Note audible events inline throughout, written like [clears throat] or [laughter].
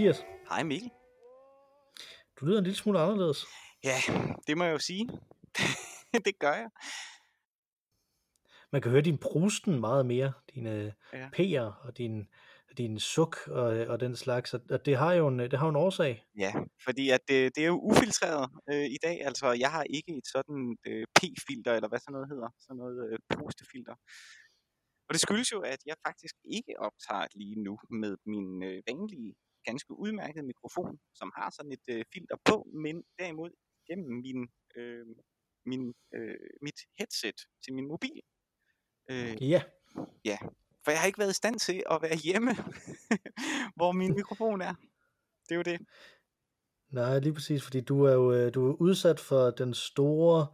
Hej Mathias. Hej Mikkel. Du lyder en lille smule anderledes. Ja, det må jeg jo sige. [laughs] det gør jeg. Man kan høre din prusten meget mere, dine Ja. P'er og din, din suk og, og den slags, og det har jo en, det har en årsag. Ja, fordi at det, det er jo ufiltreret øh, i dag. Altså, jeg har ikke et sådan øh, P-filter, eller hvad sådan noget hedder. Sådan noget øh, pustefilter. Og det skyldes jo, at jeg faktisk ikke optager lige nu med min øh, vanlige, ganske udmærkede mikrofon, som har sådan et øh, filter på, men derimod gennem min, øh, min, øh, mit headset til min mobil. Øh, Ja, For jeg har ikke været i stand til at være hjemme, [laughs] hvor min mikrofon er. Det er jo det. nej, lige præcis, fordi du er jo øh, du er udsat for den store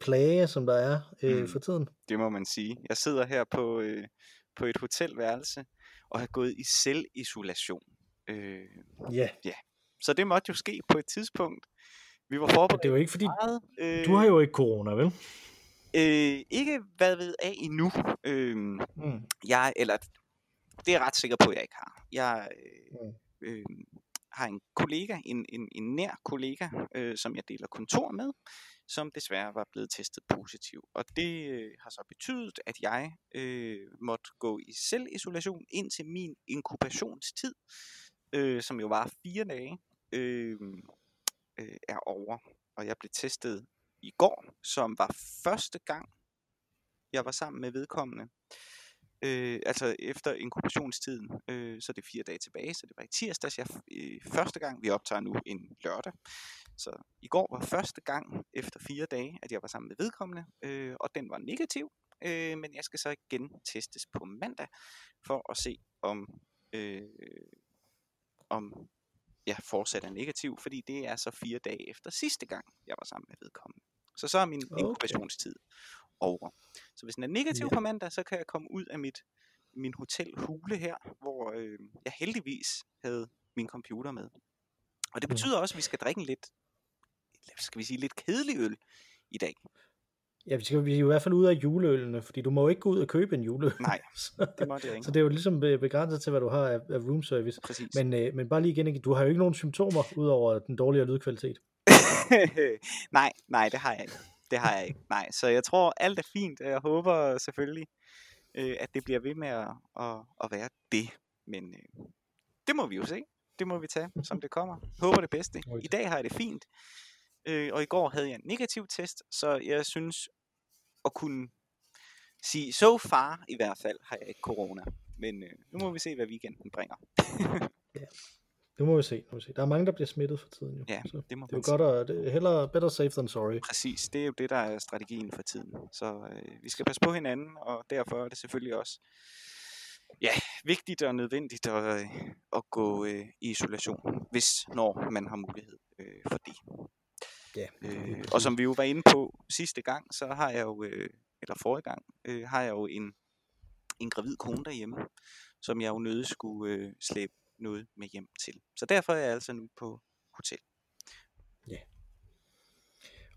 plage, som der er øh, Mm. for tiden. Det må man sige. Jeg sidder her på, øh, på et hotelværelse og har gået i selvisolation. Øh, Ja, så det måtte jo ske på et tidspunkt. Vi var forberedt det er jo ikke fordi, meget. Øh, du har jo ikke corona, vel? øh, ikke været ved af endnu. Øh, Mm. jeg, eller det er jeg ret sikker på, at jeg ikke har. Jeg øh, øh, har en kollega, en, en, en nær kollega, øh, som jeg deler kontor med, som desværre var blevet testet positiv. Og det øh, har så betydet, at jeg øh, måtte gå i selvisolation indtil min inkubationstid, øh, som jo var fire dage, øh, øh, er over. Og jeg blev testet i går, som var første gang, jeg var sammen med vedkommende. Øh, altså efter inkubationstiden, øh, så er det fire dage tilbage, så det var i tirsdags, jeg øh, første gang, vi optager nu en lørdag. Så i går var første gang efter fire dage, at jeg var sammen med vedkommende, øh, og den var negativ. Øh, men jeg skal så igen testes på mandag, for at se om, øh, om jeg fortsat er negativ, fordi det er så fire dage efter sidste gang, jeg var sammen med vedkommende. Så så er min Okay. inkubationstid over. Så hvis den er negativ Ja. på mandag, så kan jeg komme ud af mit min hotelhule her, hvor øh, jeg heldigvis havde min computer med. Og det betyder også, at vi skal drikke en lidt, skal vi sige, lidt kedelig øl i dag. Ja, vi skal vi er i hvert fald ud af juleølene, fordi du må jo ikke gå ud og købe en juleøl. Nej, [laughs] det måtte jeg ikke. så det er jo ligesom be- begrænset til, hvad du har af, af room service. Præcis. Men, øh, men bare lige igen, du har jo ikke nogen symptomer, udover den dårligere lydkvalitet. [laughs] nej, nej, det har jeg ikke. Det har jeg ikke. Nej, så jeg tror, alt er fint, jeg håber selvfølgelig, øh, at det bliver ved med at, at, at være det. Men øh, det må vi jo se. Det må vi tage, [laughs] som det kommer. Håber det bedste. I dag har jeg det fint, øh, og i går havde jeg en negativ test, så jeg synes at kunne sige, so far i hvert fald har jeg ikke corona. Men øh, nu må vi se, hvad weekenden bringer. [laughs] Det må vi se. Det må vi se. Der er mange, der bliver smittet for tiden. Jo. Ja, så det må det er jo godt at, det er hellere better safe than sorry. Præcis, det er jo det, der er strategien for tiden. Så øh, vi skal passe på hinanden, og derfor er det selvfølgelig også ja, vigtigt og nødvendigt at, øh, at gå øh, i isolation, hvis når man har mulighed øh, for det. Ja, Øh, og som vi jo var inde på sidste gang, så har jeg jo, øh, eller forrige gang, øh, har jeg jo en, en gravid kone derhjemme, som jeg jo nødig skulle øh, slæbe noget med hjem til. Så derfor er jeg altså nu på hotel.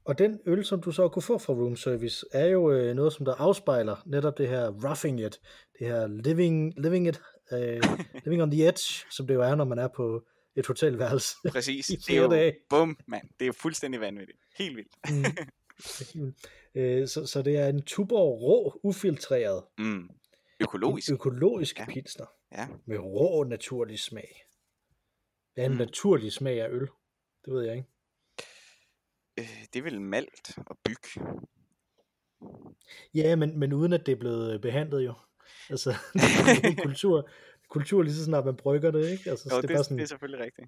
Og den øl, som du så kunne få fra room service, er jo øh, noget, som der afspejler netop det her roughing it, det her living, living it, øh, [laughs] living on the edge, som det jo er, når man er på et hotelværelse. [laughs] Præcis, I det er jo, dage. bum, mand, det er jo fuldstændig vanvittigt. Helt vildt. Mm. [laughs] Øh, så, så det er en Tuborg rå, ufiltreret, Mm. Økologisk. en økologisk Ja. pilsner, Ja. med rå naturlig smag. Hvad er en Mm. naturlig smag af øl? Det ved jeg ikke. Øh, det er vel malt og byg. Ja, men, men uden at det er blevet behandlet jo. Altså, [laughs] det en kultur, kultur lige så snart man brygger det, ikke? Altså, Jo, det, det, er bare sådan, det er selvfølgelig rigtigt.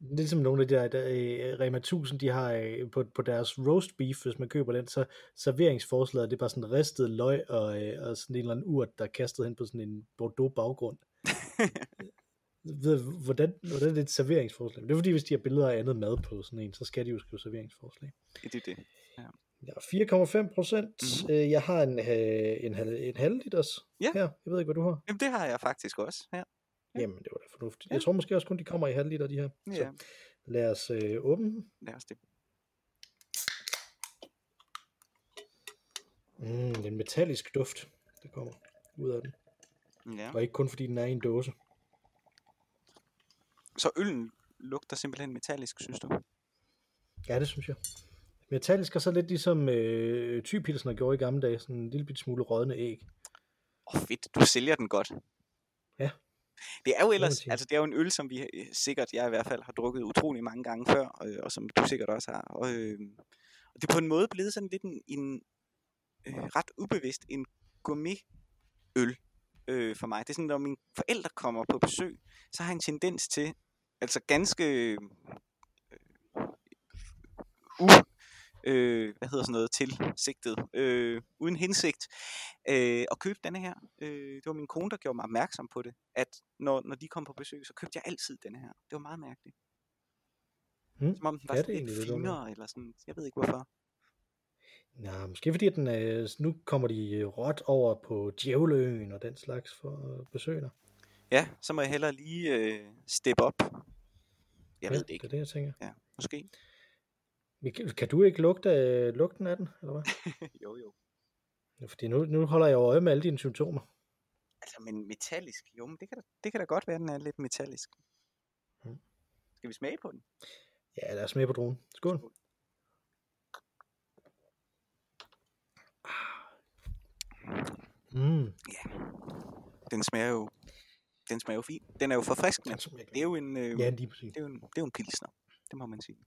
det er ligesom nogle af de der, der øh, Rema 1000, de har øh, på, på deres roast beef, hvis man køber den, så serveringsforslaget, det er bare sådan ristet løg og, øh, og sådan en eller anden urt, der er kastet hen på sådan en Bordeaux baggrund. [laughs] Ved, hvordan, hvordan er det et serveringsforslag? Det er fordi, hvis de har billeder af andet mad på sådan en, så skal de jo skrive serveringsforslag. det er det. Ja, 4,5 procent. Mhm. Mm. Jeg har en, øh, en, halv, en halv liters Ja. her. Jeg ved ikke, hvad du har. Jamen, det har jeg faktisk også. Ja. Ja. Jamen, det var da fornuftigt. Ja. Jeg tror måske også kun, de kommer i halv liter, de her. ja. Så lad os øh, åbne den. Lad os det. Mm, det er en metallisk duft, der kommer ud af den. Ja. Og ikke kun fordi den er i en dåse. Så øllen lugter simpelthen metallisk, synes du? Ja, det synes jeg. Metallisk er så lidt ligesom øh, typilsen gjorde i gamle dage, sådan en lille bit smule rådne æg. Åh, oh, fedt, du sælger den godt. Ja. Det er jo ellers, altså det er jo en øl, som vi øh, sikkert, jeg i hvert fald, har drukket utrolig mange gange før, øh, og som du sikkert også har. Og, øh, og det er på en måde blevet sådan lidt en, en øh, ret ubevidst en gourmet-øl øh, for mig. Det er sådan, når mine forældre kommer på besøg, så har jeg en tendens til, altså ganske øh, u, øh, hvad hedder sådan noget, tilsigtet, øh, uden hensigt, øh, at købe denne her. Øh, det var min kone, der gjorde mig opmærksom på det, at når, når de kom på besøg, så købte jeg altid denne her. Det var meget mærkeligt. Hmm. Som om den var sådan lidt finere, eller sådan, jeg ved ikke hvorfor. Ja, måske fordi den er, nu kommer de råt over på Djævleøen og den slags for besøgende. Ja, så må jeg hellere lige øh, steppe op. Jeg ja, ved det ikke. det er det, jeg tænker. Ja, måske. Kan du ikke lugte lugten af den, eller hvad? [laughs] jo, jo. Ja, fordi nu, nu holder jeg øje med alle dine symptomer. Altså, men metallisk, jo, men det kan da, det kan da godt være, at den er lidt metallisk. Hmm. Skal vi smage på den? Ja, lad os smage på dronen. Skål. Skål. Mm. Ja, den smager jo, den smager jo fint. Den er jo forfriskende. Det er jo en, øh, ja, lige præcis. Det er jo en, det er jo en pilsner, det må man sige.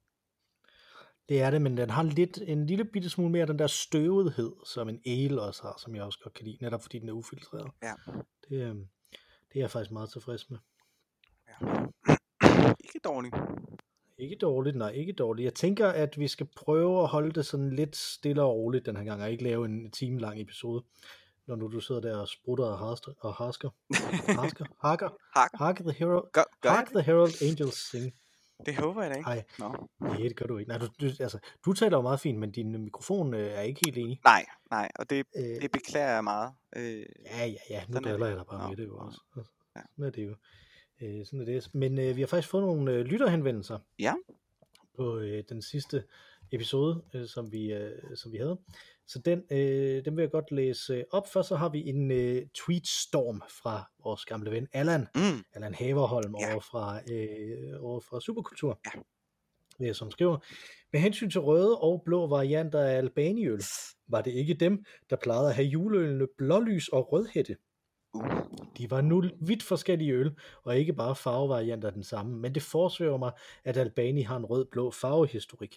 Det er det, men den har lidt, en lille bitte smule mere den der støvethed, som en ale også har, som jeg også godt kan lide, netop fordi den er ufiltreret. Ja. Det, øh, det er jeg faktisk meget tilfreds med. Ja. [clears throat] ikke dårligt. Ikke dårligt, nej, ikke dårligt. Jeg tænker, at vi skal prøve at holde det sådan lidt stille og roligt den her gang, og ikke lave en time lang episode, når nu du sidder der og sprutter og, harster, og harsker. [laughs] Harsker? Harker? Harker? Harker the Herald, gør, gør Hark the Herald Angels sing. Det håber jeg da ikke. Nej, no. nej, det gør du ikke. Nej, du, du, altså, du taler jo meget fint, men din mikrofon øh, er ikke helt enig. Nej, nej, og det, øh, det beklager jeg meget. Øh, ja, ja, ja, nu driller jeg dig bare no. med det jo også. Altså, ja. Sådan er det jo. Øh, sådan er det. Men øh, vi har faktisk fået nogle øh, lytterhenvendelser. Ja. På øh, den sidste episode, øh, som, vi, øh, som vi havde. Så den, øh, den vil jeg godt læse op. Først så har vi en øh, tweetstorm fra vores gamle ven Allan. Mm. Allan Haverholm Ja. over, fra, øh, over fra Superkultur. Ja. Øh, som skriver, med hensyn til røde og blå varianter af Albaniøl, var det ikke dem, der plejede at have juleølene blålys og rødhætte. Uh. De var nu vidt forskellige øl, og ikke bare farvevarianter af den samme, men det forsøger mig, at Albani har en rød-blå farvehistorik.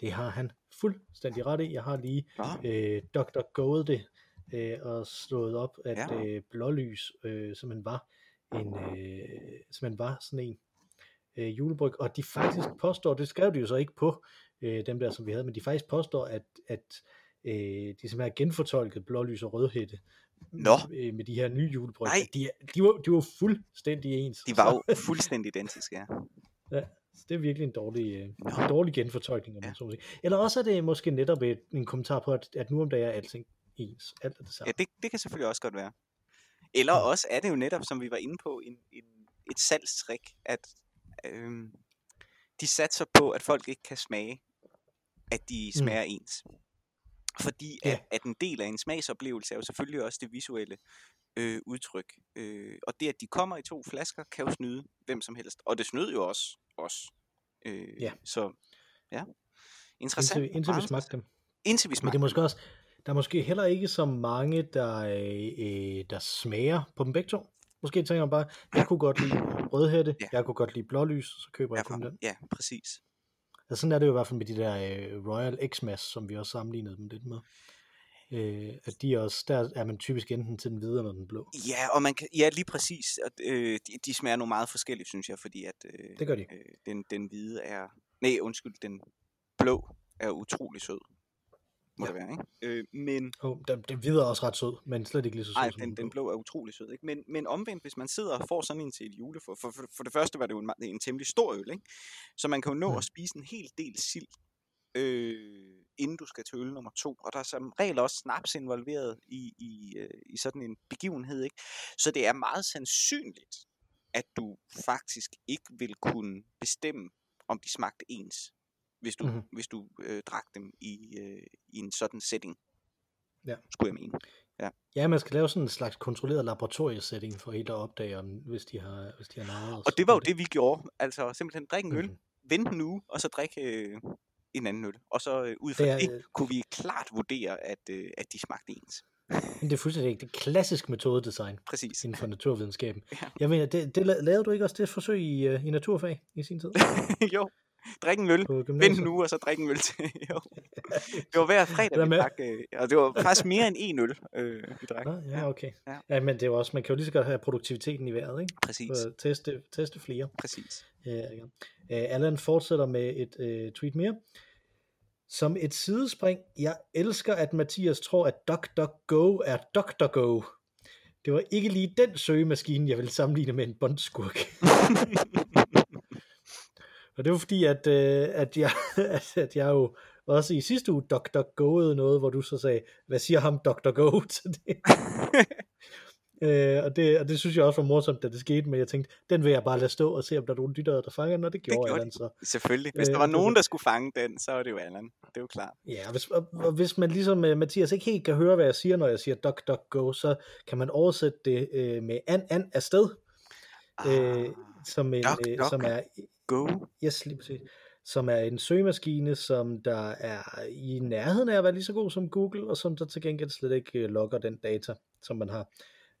Det har han fuldstændig ret i. Jeg har lige Nå. øh, Dr. Det øh, og slået op, at Ja. øh, blålys øh, simpelthen var en, øh, simpelthen var sådan en øh, julebryg, og de faktisk påstår, det skrev de jo så ikke på øh, dem der, som vi havde, men de faktisk påstår, at, at øh, de simpelthen har genfortolket blålys og rødhætte Nå. øh, med de her nye julebryg. Nej. De, de, var, de var fuldstændig ens. De var jo fuldstændig identiske, ja. Ja, så det er virkelig en dårlig, øh, en dårlig genfortolkning, om Ja. så. Eller også er det måske netop et, en kommentar på, at, at nu om dagen er alting ens. Alt er det samme. Ja, det, det kan selvfølgelig også godt være. Eller Ja. også er det jo netop, som vi var inde på, en, en, et salgstrik, at øhm, de satser på, at folk ikke kan smage, at de smager mm. ens. Fordi Ja. at, at en del af en smagsoplevelse er jo selvfølgelig også det visuelle øh, udtryk. Øh, og det, at de kommer i to flasker, kan jo snyde hvem som helst. Og det snød jo også os. Øh, Ja. Så ja, interessant. indtil, indtil vi smagte dem. Indtil vi Men smagte det er måske også, der er måske heller ikke så mange, der, øh, øh, der smager på dem begge to. Måske tænker man bare, jeg kunne godt lide rødhætte, Ja. jeg kunne godt lide blålys, så køber jeg kun den. Ja, præcis. Altså sådan er det jo i hvert fald med de der øh, Royal Xmas, som vi også sammenlignede dem lidt med. Øh, at de også, der er man typisk enten til den hvide eller den blå. Ja, og man kan, ja, lige præcis. Og, øh, de, de smager nogle meget forskelligt, synes jeg, fordi at øh, Det gør de. øh, den, den hvide er, nej, undskyld, den blå er utrolig sød, må Ja. det være, ikke? Øh, men, Oh, den, den hvide er også ret sød, men slet ikke lige så sød nej, som den, den blå er utrolig sød, ikke? Men, men omvendt, hvis man sidder og får sådan en til et jule, for, for, for, for det første var det jo en, en temmelig stor øl, ikke? Så man kan jo nå Mm. at spise en hel del sild, øh, inden du skal til øl nummer to. Og der er som regel også snaps involveret i, i, øh, i sådan en begivenhed. Ikke? Så det er meget sandsynligt, at du faktisk ikke vil kunne bestemme, om de smagte ens, hvis du, Mhm. mm-hmm. hvis du øh, drak dem i, øh, i en sådan setting. Ja. Skulle jeg mene. Ja. ja, man skal lave sådan en slags kontrolleret laboratoriesetting for helt at opdage, om, hvis de har, hvis de har narret. Og det var jo det, vi gjorde. Altså simpelthen drikke en øl, Mhm. vente en uge, og så drikke øh, en anden øl. Og så øh, ud fra Det er, det, øh, kunne vi klart vurdere, at, øh, at de smagte ens. Men det er fuldstændig ikke. Det er klassisk metodedesign Præcis. inden for naturvidenskaben. [laughs] Ja. Jeg mener, det, det, la- lavede du ikke også det forsøg i, uh, i naturfag i sin tid [laughs] jo, [laughs] drik en øl, en uge, og så drik en øl til. [laughs] jo. [laughs] Det var hver fredag, vi drak, øh, og det var faktisk mere end en øl, øh, vi drak. Nå, ja, okay. Ja. Ja, men det er jo også, man kan jo lige så godt have produktiviteten i vejret, ikke? Præcis, For teste, teste flere. præcis. Ja, ja. Uh, Allan fortsætter med et uh, tweet mere. Som et sidespring, jeg elsker, at Mathias tror, at DuckDuckGo er DuckDuckGo. Det var ikke lige den søgemaskine, jeg ville sammenligne med en bondskurk. Og det var fordi, at, øh, at, jeg, [laughs] at, at jeg jo også i sidste uge DuckDuckGo'ede noget, hvor du så sagde, hvad siger ham DuckDuckGo [laughs] til det? [laughs] øh, og, det, og det synes jeg også var morsomt, da det skete, men jeg tænkte, den vil jeg bare lade stå og se, om der er nogen lyttere, der fanger den, og det gjorde, gjorde Allan så. Selvfølgelig. Hvis Øh, der var det nogen, der skulle fange den, så var det jo Allan. Det er jo klart. Ja, hvis, og, og hvis man ligesom uh, Mathias ikke helt kan høre, hvad jeg siger, når jeg siger duck, duck, go, så kan man oversætte det uh, med an, an afsted, øh, som, en, Duck, øh, duck. som er Go. yes, lige præcis, som er en søgemaskine, som der er i nærheden af at være lige så god som Google, og som der til gengæld slet ikke uh, logger den data, som man har.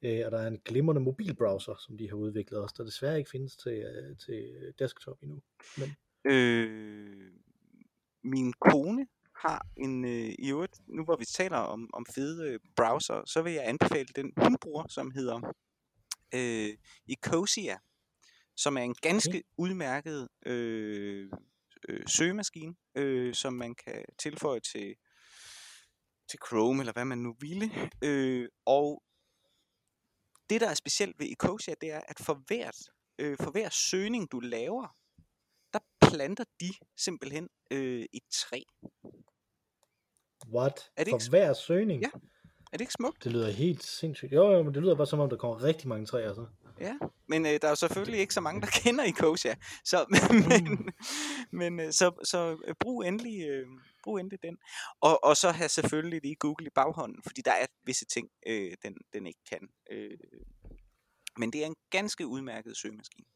Uh, og der er en glimrende mobilbrowser, som de har udviklet også, der desværre ikke findes til, uh, til desktop endnu. Men Øh, min kone har en, øh, i øvrigt, nu hvor vi taler om, om fede øh, browser, så vil jeg anbefale den, hun bruger, som hedder øh, Ecosia, som er en ganske okay. udmærket øh, øh, søgemaskine, øh, som man kan tilføje til, til Chrome, eller hvad man nu ville. Øh, og det, der er specielt ved Ecosia, det er, at for, hvert, øh, for hver søgning, du laver, der planter de simpelthen øh, et træ. what? Er det For ikke- hver søgning? Ja. Er det ikke smukt? Det lyder helt sindssygt. Jo, jo, men det lyder bare som om, der kommer rigtig mange træer så. Ja, men øh, der er jo selvfølgelig ikke så mange, der [laughs] kender Ecosia. Så, [laughs] men, men øh, så, så øh, brug, endelig, øh, brug endelig den. Og, og så have selvfølgelig lige Google i baghånden, fordi der er visse ting, øh, den, den ikke kan. Øh, men det er en ganske udmærket søgemaskine.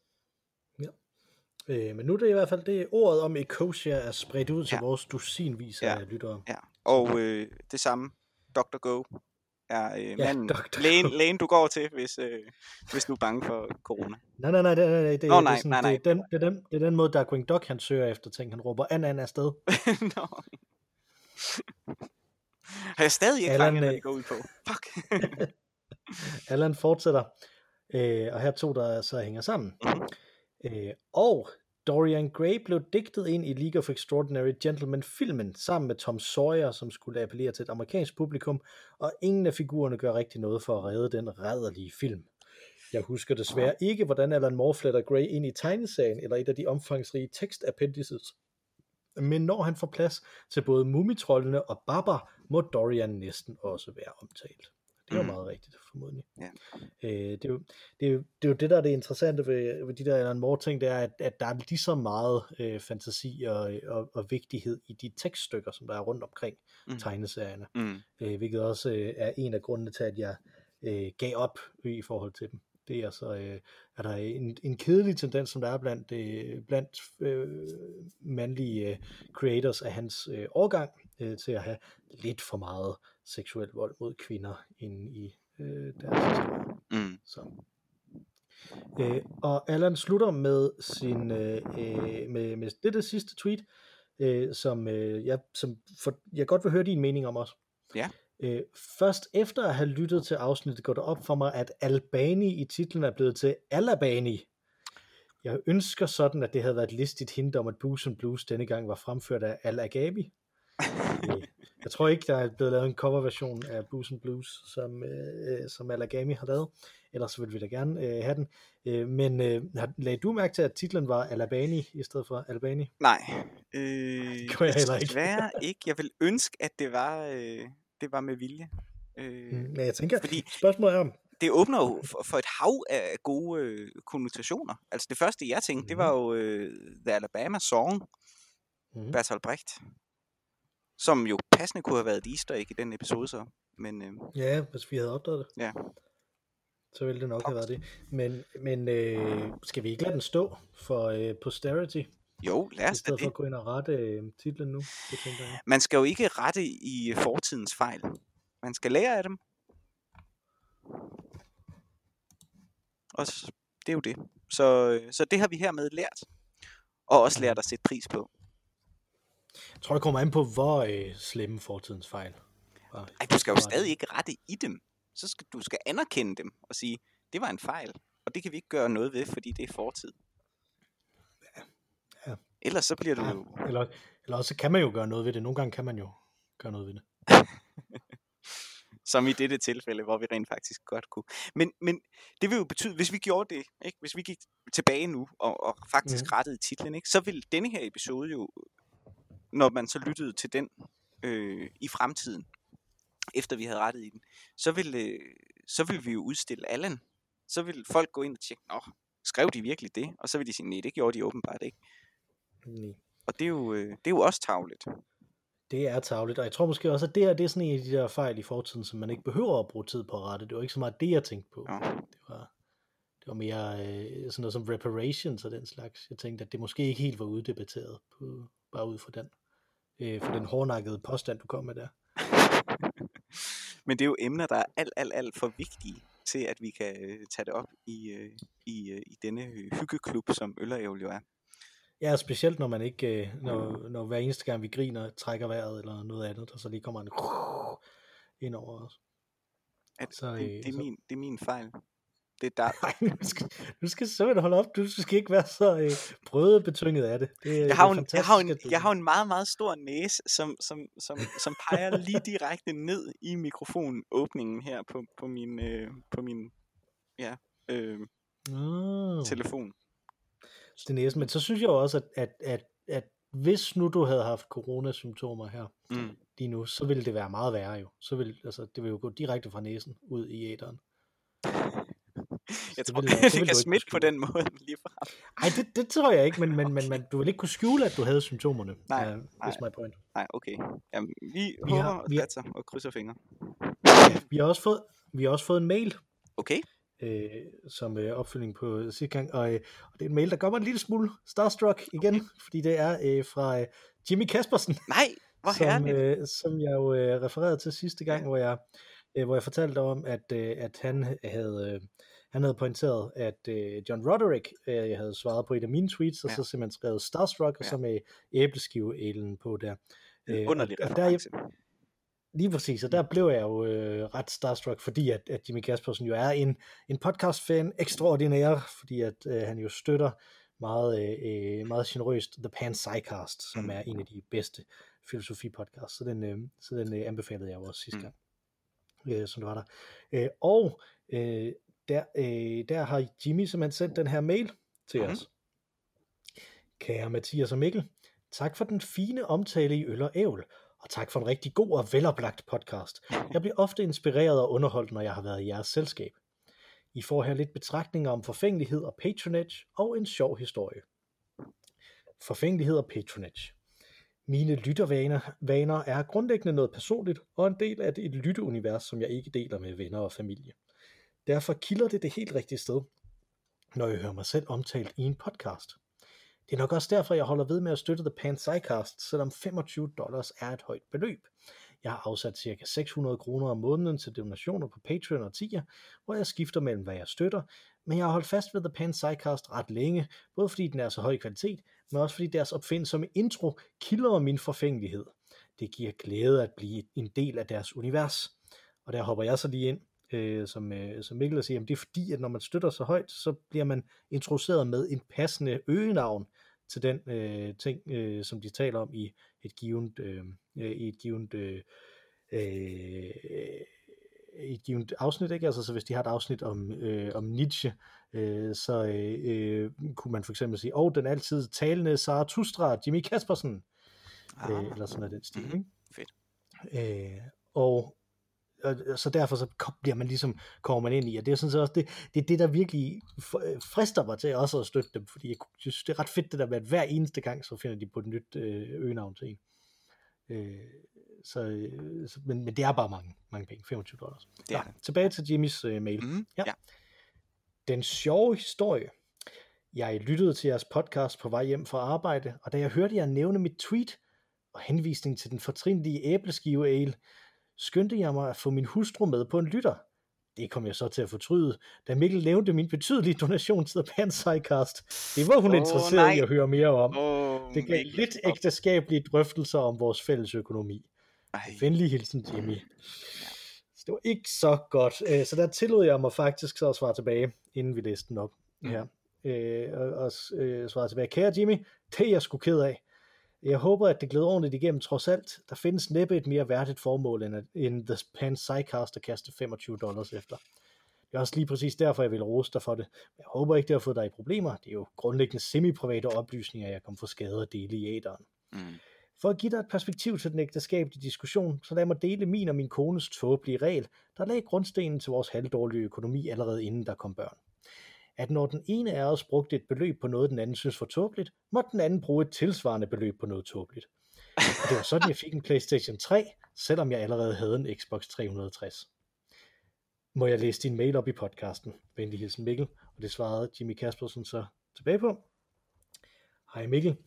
Øh, men nu er det i hvert fald det ordet om Ecosia er spredt ud til Ja. vores dusinvis Ja. af lyttere. Ja. Og øh, det samme, Dr. Go er øh, manden, Dr. Go. lægen, lægen, du går til, hvis, øh, hvis du er bange for corona. Nej, nej, nej, det, nej, nej, det, Nå, det, nej, er sådan, nej, nej. Det, er den, det, er den, det er den måde, Darkwing Duck han søger efter ting. Han råber an, an afsted. [laughs] Nå. Har jeg stadig ikke Allan, fanget, hvad øh, det går ud på? Fuck. [laughs] Allan fortsætter, øh, og her to, der så hænger sammen. Mhm. Øh, og Dorian Gray blev digtet ind i League of Extraordinary Gentlemen-filmen sammen med Tom Sawyer, som skulle appellere til et amerikansk publikum, og ingen af figurerne gør rigtig noget for at redde den rædderlige film. Jeg husker desværre ikke, hvordan Alan Moore fletter Gray ind i tegneserien eller et af de omfangsrige tekstappendices. Men når han får plads til både mumitrollene og Baba, må Dorian næsten også være omtalt. Det er jo Mm. meget rigtigt, formodentlig. Ja. Øh, det, er jo, det, er jo, det er jo det, der er det interessante ved, ved de der Alan Moore ting, det er, at, at der er lige så meget øh, fantasi og, og, og vigtighed i de tekststykker, som der er rundt omkring Mm. tegneserierne. Mm. Øh, hvilket også øh, er en af grundene til, at jeg øh, gav op i forhold til dem. Det er så, øh, er der en, en kedelig tendens, som der er blandt, øh, blandt øh, mandlige øh, creators af hans øh, årgang, øh, til at have lidt for meget seksuel vold mod kvinder inde i øh, deres historie. Mm. Så. Øh, og Allan slutter med sin øh, øh, med, med dette sidste tweet, øh, som, øh, jeg, som for, jeg godt vil høre din mening om også. Ja. Øh, først efter at have lyttet til afsnittet, går det op for mig, at Albani i titlen er blevet til Alabani. Jeg ønsker sådan, at det havde været et listigt hint om, at Booze and Blues denne gang var fremført af Al Agabi. Øh, jeg tror ikke, der er blevet lavet en coverversion af Booze and Blues, som, øh, som Alagami har lavet. Ellers vil vi da gerne øh, have den. Øh, men øh, har- lagde du mærke til, at titlen var Alabani i stedet for Albani? Nej. Øh, gjorde jeg heller ikke. Desværre ikke. Jeg vil ønske, at det var, øh, det var med vilje. Øh, Mm, Men jeg tænker, Fordi spørgsmålet er om, det åbner jo for, for et hav af gode øh, konnotationer. Altså det første, jeg tænkte, det var jo øh, The Alabama Song, Mhm. Bertolt Brecht. Som jo passende kunne have været et easter egg i den episode så. Men, øh, Ja, hvis vi havde opdaget det, ja, så ville det nok have været det. Men, men øh, skal vi ikke lade den stå for øh, posterity, jo, lad i os da stedet for det. at gå ind og rette øh, titlen nu? Det jeg. Man skal jo ikke rette i øh, fortidens fejl. Man skal lære af dem. Og det er jo det. Så, øh, så det har vi hermed lært. Og også lært at sætte pris på. Tror, det kommer an på, hvor øh, slemme fortidens fejl var. Ej, du skal jo stadig ikke rette i dem. Så skal du skal anerkende dem og sige, det var en fejl. Og det kan vi ikke gøre noget ved, fordi det er fortid. Ja. Ellers så bliver du Ja, jo... eller, eller også kan man jo gøre noget ved det. Nogle gange kan man jo gøre noget ved det. [laughs] Som i dette tilfælde, hvor vi rent faktisk godt kunne. Men, men det vil jo betyde, hvis vi gjorde det, ikke? hvis vi gik tilbage nu og, og faktisk mm. rettede titlen, ikke? så ville denne her episode jo, når man så lyttede til den øh, i fremtiden, efter vi havde rettet i den, så ville, øh, så ville vi jo udstille Allan. Så ville folk gå ind og tjekke, nå, skrev de virkelig det? Og så ville de sige, nej, det gjorde de åbenbart ikke. Nej. Og det er jo, øh, det er jo også tavligt. Det er tavligt, og jeg tror måske også, at det her det er sådan en af de der fejl i fortiden, som man ikke behøver at bruge tid på at rette. Det var ikke så meget det, jeg tænkte på. Ja. Det var, det var mere øh, sådan noget som reparations og den slags. Jeg tænkte, at det måske ikke helt var uddebatteret, på, bare ud fra den, øh, for den hårdnakkede påstand, du kom med der. [laughs] Men det er jo emner, der er alt, alt, alt for vigtige til, at vi kan øh, tage det op i, øh, i, øh, i denne hyggeklub, som Øl og jo er. Ja, specielt når man ikke, øh, når, når hver eneste gang vi griner, trækker vejret eller noget andet, og så lige kommer en [laughs] ind over os. At Så, det, øh, det, er så- min, det er min fejl. Det er der. Nej, [laughs] nu skal, nu skal simpelthen holde op. Du skal ikke være så øh, brødebetynget af det. det Jeg har, det en, jeg, har en, du- jeg har en meget, meget stor næse, som, som, som, som peger lige direkte ned i mikrofonåbningen her på, på min, øh, på min ja, øh, Ah. telefon. det er næsten. Men så synes jeg også, at, at, at, at hvis nu du havde haft coronasymptomer her Mm. lige nu, så ville det være meget værre jo. Så ville, altså, det ville jo gå direkte fra næsen ud i æderen. Jeg tror, ville- [laughs] det det, kan ikke smitte på den måde lige fra. Nej, det, det tror jeg ikke, men, men, men, men du vil ikke kunne skjule, at du havde symptomerne. Nej, uh, That's my point. Nej, okay. Jamen, vi, Vi håber har- og vi har- satser og krydser fingre. [laughs] Vi har også fået, vi har også fået en mail, Okay. øh, som øh, opfølging på sidste gang, og, øh, og det er en mail, der gør mig en lille smule starstruck igen, fordi det er øh, fra øh, Jimmy Kaspersen, Nej, hvor [laughs] som, herligt. øh, som jeg jo øh, refererede til sidste gang, hvor jeg øh, hvor jeg fortalte om, at, øh, at han havde øh, han havde pointeret, at øh, John Roderick øh, havde svaret på et af mine tweets, og Ja. så simpelthen skrevet Starstruck, og Ja. så med æbleskive på der. Øh, underlig og, og der, reference. Lige præcis, og der blev jeg jo øh, ret starstruck, fordi at, at Jimmy Kaspersen jo er en, en podcast-fan ekstraordinær, fordi at øh, han jo støtter meget, øh, øh, meget generøst The Pan Psycast, som Mm. er en af de bedste filosofi-podcasts, så den, øh, så den øh, anbefalede jeg jo også sidste Mm. gang, øh, som det var der. Øh, og øh, der, øh, der har Jimmy simpelthen sendt den her mail til Mhm. os. Kære Mathias og Mikkel, tak for den fine omtale i Øl og Ævl, og tak for en rigtig god og veloplagt podcast. Jeg bliver ofte inspireret og underholdt, når jeg har været i jeres selskab. I får her lidt betragtninger om forfængelighed og patronage, og en sjov historie. Forfængelighed og patronage. Mine lyttervaner vaner er grundlæggende noget personligt, og en del af et lytteunivers, som jeg ikke deler med venner og familie. Derfor kilder det det helt rigtige sted, når jeg hører mig selv omtalt i en podcast. Det er nok også derfor, jeg holder ved med at støtte The Pan Psycast, selvom 25 dollars er et højt beløb. Jeg har afsat ca. 600 kroner om måneden til donationer på Patreon og Tier, hvor jeg skifter mellem, hvad jeg støtter, men jeg har holdt fast ved The Pan Psycast ret længe, både fordi den er så høj kvalitet, men også fordi deres opfindsomme intro kilder min forfængelighed. Det giver glæde at blive en del af deres univers. Og der hopper jeg så lige ind, øh, som, øh, som Mikkel siger, at det er fordi, at når man støtter så højt, så bliver man introduceret med en passende øgenavn til den øh, ting, øh, som de taler om i et givet, øh, øh, i et givet, øh, øh, et givet afsnit, ikke? Altså, så hvis de har et afsnit om, øh, om Nietzsche, øh, så øh, øh, kunne man for eksempel sige, åh, oh, den altid talende Zarathustra, Jimmy Kaspersen, Ah, øh, eller sådan noget den stil, Mhm. ikke? Fedt. Øh, og og så derfor så bliver man ligesom, kommer man ind i, og det er sådan set også det, det, er det der virkelig øh, frister mig til også at støtte dem, fordi jeg synes, det er ret fedt det der med, at hver eneste gang, så finder de på et nyt øh, øgenavn til en. Øh, så, øh, så men, men det er bare mange, mange penge, 25 dollars. Det er tilbage til Jimmys øh, mail. Mm, Ja. ja. Den sjove historie. Jeg lyttede til jeres podcast på vej hjem fra arbejde, og da jeg hørte jer nævne mit tweet og henvisning til den fortrinlige æbleskive ale, skyndte jeg mig at få min hustru med på en lytter. Det kom jeg så til at fortryde, da Mikkel nævnte min betydelige donation til The Panzercast. Det var hun Åh, interesseret i nej. at høre mere om. Åh, Det gav Mikkel, lidt ægteskabelige drøftelser om vores fælles økonomi. Ej, Venlig hilsen, Jimmy. Så det var ikke så godt. Øh, Så der tillod jeg mig faktisk så at svare tilbage, inden vi læste den op Mm. her. Øh, Og, og øh, svare tilbage. Kære Jimmy, det er jeg sgu ked af. Jeg håber, at det glæder ordentligt igennem trods alt. Der findes næppe et mere værdigt formål, end, at, end The Pan Psycast at kaste 25 dollars efter. Det er også lige præcis derfor, jeg vil rose dig for det. Jeg håber ikke, det har fået dig i problemer. Det er jo grundlæggende semi-private oplysninger, jeg kom for skade at dele i æderen. mm. For at give dig et perspektiv til den ægteskabelige diskussion, så lad mig dele min og min kones tåbelige regel, der lagde grundstenen til vores halvdårlige økonomi allerede inden der kom børn. At når den ene af os brugte et beløb på noget, den anden synes var tåbeligt, måtte den anden bruge et tilsvarende beløb på noget tåbeligt. Og det var sådan, jeg fik en PlayStation 3, selvom jeg allerede havde en Xbox 360. Må jeg læse din mail op i podcasten? Venlig hilsen Mikkel, og det svarede Jimmy Kaspersen så tilbage på. Hej Mikkel.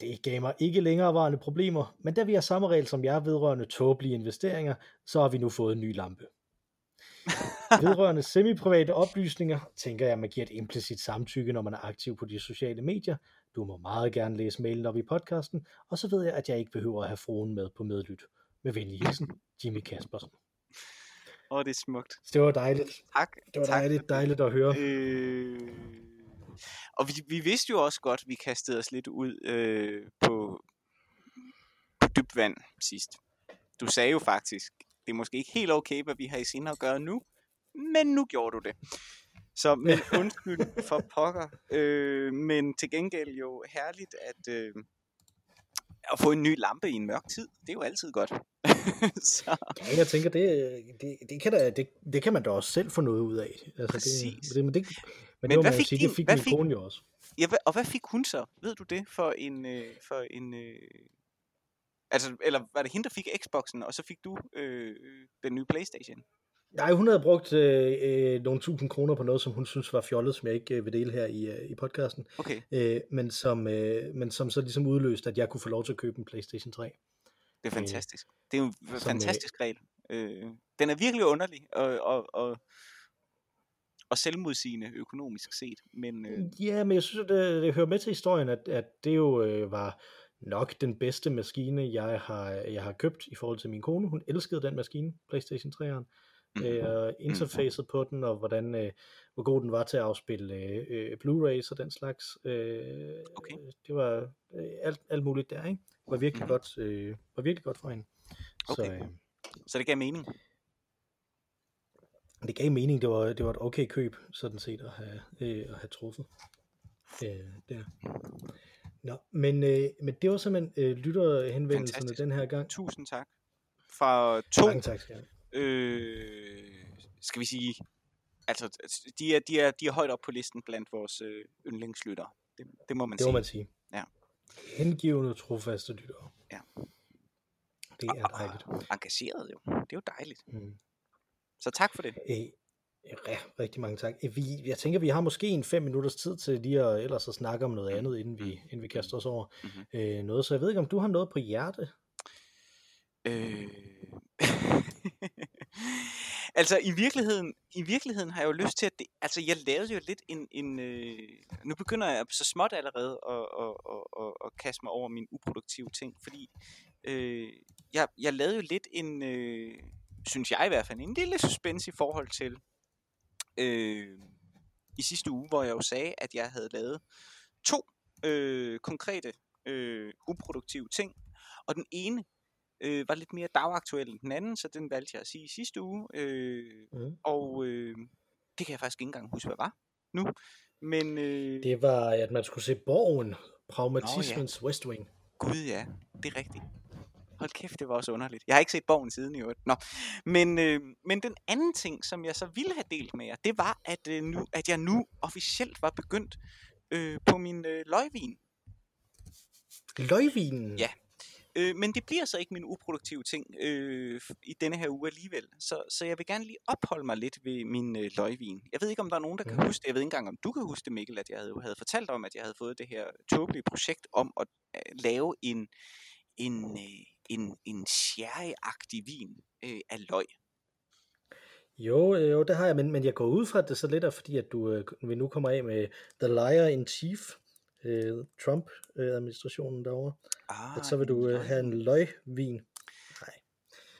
Det gav mig ikke længerevarende problemer, men da vi har samme regel som jeg vedrørende tåbelige investeringer, så har vi nu fået en ny lampe. Vedrørende semi-private oplysninger, tænker jeg, at man giver et implicit samtykke, når man er aktiv på de sociale medier. Du må meget gerne læse mailen op i podcasten, og så ved jeg, at jeg ikke behøver at have fruen med på medlyt. Med venlig hilsen, Jimmy Kaspersen. Åh, det er smukt. Så det var dejligt. Tak. Det var tak. dejligt, dejligt at høre. Øh... Og vi, vi vidste jo også godt, at vi kastede os lidt ud øh, på, på dybt vand sidst. Du sagde jo faktisk, det er måske ikke helt okay, hvad vi har i sinde at gøre nu, men nu gjorde du det. Så men undskyld for [laughs] pokker, øh, men til gengæld jo herligt at, øh, at få en ny lampe i en mørk tid. Det er jo altid godt. [laughs] så, Ja, jeg tænker, det, det, det, kan da, det, det kan man da også selv få noget ud af. Altså, Præcis. Det, det, men det, men, Men det, hvad fik sige, din- det fik hvad min fik- kone jo også. Ja, og hvad fik hun så? Ved du det for en... Øh, for en øh... Altså, eller var det hende, der fik Xboxen, og så fik du øh, den nye Playstation? Nej, hun havde brugt øh, øh, nogle tusind kroner på noget, som hun synes var fjollet, som jeg ikke øh, vil dele her i, øh, i podcasten, Okay, øh, men, som, øh, men som så ligesom udløste, at jeg kunne få lov til at købe en PlayStation 3. det er fantastisk. Det er jo en som, øh, fantastisk regel. Øh, den er virkelig underlig og, og, og, og selvmodsigende økonomisk set, men øh, Ja, men jeg synes, at det, det hører med til historien, at, at det jo øh, var nok den bedste maskine, jeg har, jeg har købt i forhold til min kone. Hun elskede den maskine, PlayStation 3'eren. Mhm. øh, og interfacet på den, og hvordan, øh, hvor god den var til at afspille øh, øh, Blu-rays og den slags. Øh, Okay. Det var øh, alt, alt muligt der, ikke? Var virkelig, Mhm. godt, øh, var virkelig godt for hende. Okay. Så øh, så det gav mening. det gav mening, det var, det var et okay køb, sådan set, at have, øh, at have truffet. Øh, der. Nå, men, øh, men det var simpelthen øh, lytterhenvendelserne Fantastisk. den her gang. Tusind tak. Fra to Mange tak skal. Øh, skal vi sige, altså de er, de er, de er højt op på listen blandt vores øh, yndlingslyttere. Det, det må man Det sige. må man sige. Ja. Hengivende, trofaste lyttere. Ja. Det er dejligt. Engageret jo. Det er jo dejligt. Mm. Så tak for det. Øh, ja, rigtig mange tak. Øh, Vi, jeg tænker, vi har måske en fem minutters tid til lige at, ellers at snakke om noget andet, inden vi, inden vi kaster os over Mhm. øh, noget. Så jeg ved ikke, om du har noget på hjerte? Øh... [laughs] altså i virkeligheden, i virkeligheden har jeg jo lyst til at det, altså jeg lavede jo lidt en, en øh... nu begynder jeg så småt allerede at, at, at, at, at kaste mig over mine uproduktive ting, fordi øh, jeg, jeg lavede jo lidt en, øh, synes jeg i hvert fald, en lille suspense i forhold til øh, i sidste uge, hvor jeg jo sagde, at jeg havde lavet to øh, konkrete øh, uproduktive ting, og den ene øh, var lidt mere dagaktuel end den anden, så den valgte jeg at sige sidste uge. Øh, Mm. og øh, det kan jeg faktisk ikke engang huske, hvad var nu. Men øh, Det var, at man skulle se Borgen, Pragmatismens West Wing. gud ja, det er rigtigt. Hold kæft, det var også underligt. Jeg har ikke set bogen siden i øvrigt. Nå. Men, øh, men den anden ting, som jeg så ville have delt med jer, det var, at, øh, nu, at jeg nu officielt var begyndt øh, på min øh, løgvin. Løgvinen. Ja. Øh, men det bliver så ikke min uproduktive ting øh, i denne her uge alligevel. Så, så jeg vil gerne lige opholde mig lidt ved min øh, løgvin. Jeg ved ikke, om der er nogen, der kan huske det. Jeg ved ikke engang, om du kan huske det, Mikkel, at jeg havde, havde fortalt om, at jeg havde fået det her tåbelige projekt om at øh, lave en, en, øh, en, en sherry-agtig vin øh, af løg. Jo, øh, jo, det har jeg, men, men jeg går ud fra, at det så lidt er, fordi at du øh, vi nu kommer af med The Liar in Chief, øh, Trump-administrationen derovre. Ah, at så vil du øh, have en løgvin. Nej.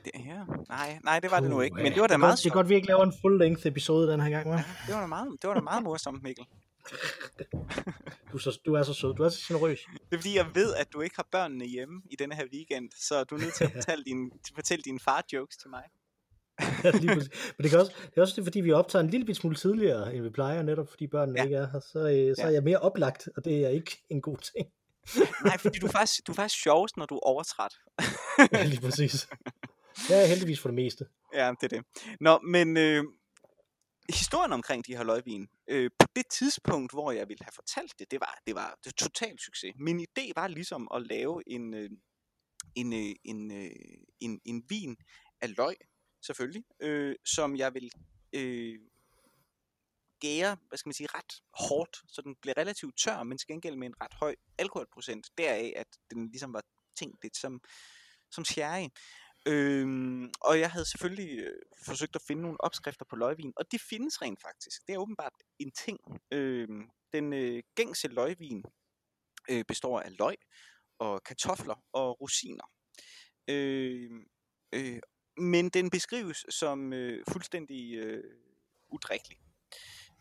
Det, ja. nej, nej, det var det nu ikke, men det var da meget Det er godt, vi ikke laver en full-length episode den her gang, hva'? Ja, det var da meget, det var da meget morsomt, Mikkel. [laughs] du, er så, du er så sød, du er så generøs. Det er fordi, jeg ved, at du ikke har børnene hjemme i denne her weekend, så du er nødt til at [laughs] fortælle, din, fortælle dine far-jokes til mig. [laughs] lige Men det, kan også, det er også det, fordi vi optager en lille smule tidligere, end vi plejer, netop fordi børnene ja. ikke er her, så, øh, så ja. er jeg mere oplagt, og det er ikke en god ting. [laughs] Nej, fordi du er faktisk, du er faktisk sjovest, når du er overtræt. ja, lige præcis. Ja, heldigvis for det meste. Ja, det er det. Nå, men øh, historien omkring de her løgvin, øh, på det tidspunkt, hvor jeg ville have fortalt det, det var, det var, det var totalt succes. Min idé var ligesom at lave en, øh, en, øh, en, øh, en, en vin af løg, selvfølgelig, øh, som jeg vil øh, gære, hvad skal man sige, ret hårdt, så den bliver relativt tør, men til gengæld med en ret høj alkoholprocent, deraf at den ligesom var tænkt lidt som, som sherry. Øhm, og jeg havde selvfølgelig øh, forsøgt at finde nogle opskrifter på løgvin, og det findes rent faktisk. Det er åbenbart en ting. Øhm, den øh, gængse løgvin øh, består af løg og kartofler og rosiner. Øhm, øh, øh, men den beskrives som øh, fuldstændig øh, udrikkelig.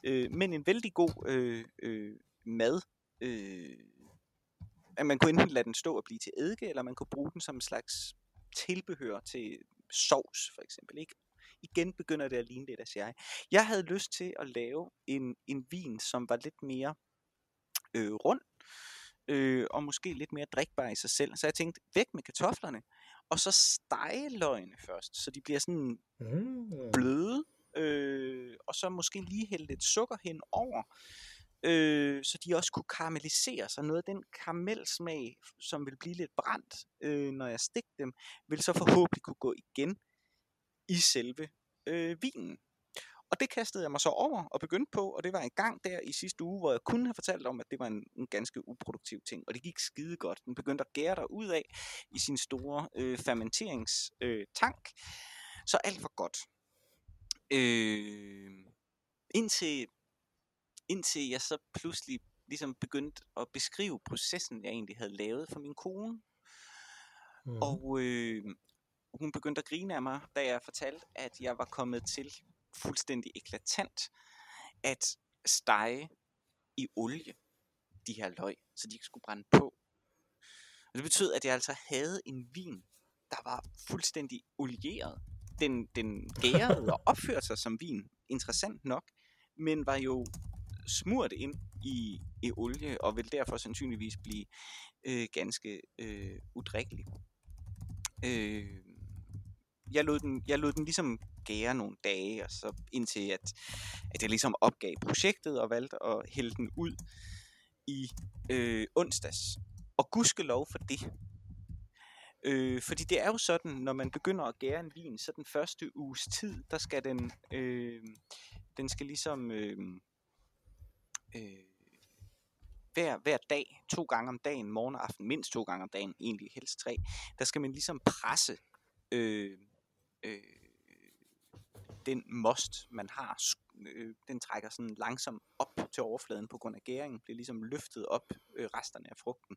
Øh, men en vældig god øh, øh, mad. Øh, at man kunne enten lade den stå og blive til eddike, eller man kunne bruge den som en slags tilbehør til sovs, for eksempel. Ikke? Igen begynder det at ligne lidt af sherry. Jeg havde lyst til at lave en, en vin, som var lidt mere øh, rund, øh, og måske lidt mere drikbar i sig selv. Så jeg tænkte, væk med kartoflerne, og så stege løgene først, så de bliver sådan mm. bløde, øh, og så måske lige hælde lidt sukker hen over, øh, så de også kunne karamellisere sig. Noget af den karamelsmag, som vil blive lidt brændt, øh, når jeg stik dem, vil så forhåbentlig kunne gå igen i selve øh, vinen. Og det kastede jeg mig så over og begyndte på, og det var en gang der i sidste uge, hvor jeg kunne have fortalt om, at det var en, en ganske uproduktiv ting. Og det gik skide godt. Den begyndte at gære der ud af i sin store øh, fermenteringstank. Øh, så alt var godt. Øh, indtil, indtil jeg så pludselig ligesom begyndte at beskrive processen, jeg egentlig havde lavet for min kone. Mm. Og øh, hun begyndte at grine af mig, da jeg fortalte, at jeg var kommet til fuldstændig eklatant at stege i olie de her løg, så de ikke skulle brænde på. Og det betød, at jeg altså havde en vin, der var fuldstændig olieret. Den, den gærede og opførte sig som vin, interessant nok, men var jo smurt ind i, i olie, og vil derfor sandsynligvis blive øh, ganske øh, udrikkelig. Øh, jeg, lod den, jeg lod den ligesom gære nogle dage, og så indtil at, at jeg ligesom opgav projektet og valgte at hælde den ud i øh, onsdags. Og gudskelov for det. Øh, fordi det er jo sådan, når man begynder at gære en vin, så den første uges tid, der skal den, øh, den skal ligesom øh, øh, hver, hver dag, to gange om dagen, morgen og aften, mindst to gange om dagen, egentlig helst tre, der skal man ligesom presse øh, øh, den most, man har, øh, den trækker sådan langsomt op til overfladen på grund af gæringen, bliver ligesom løftet op, øh, resterne af frugten.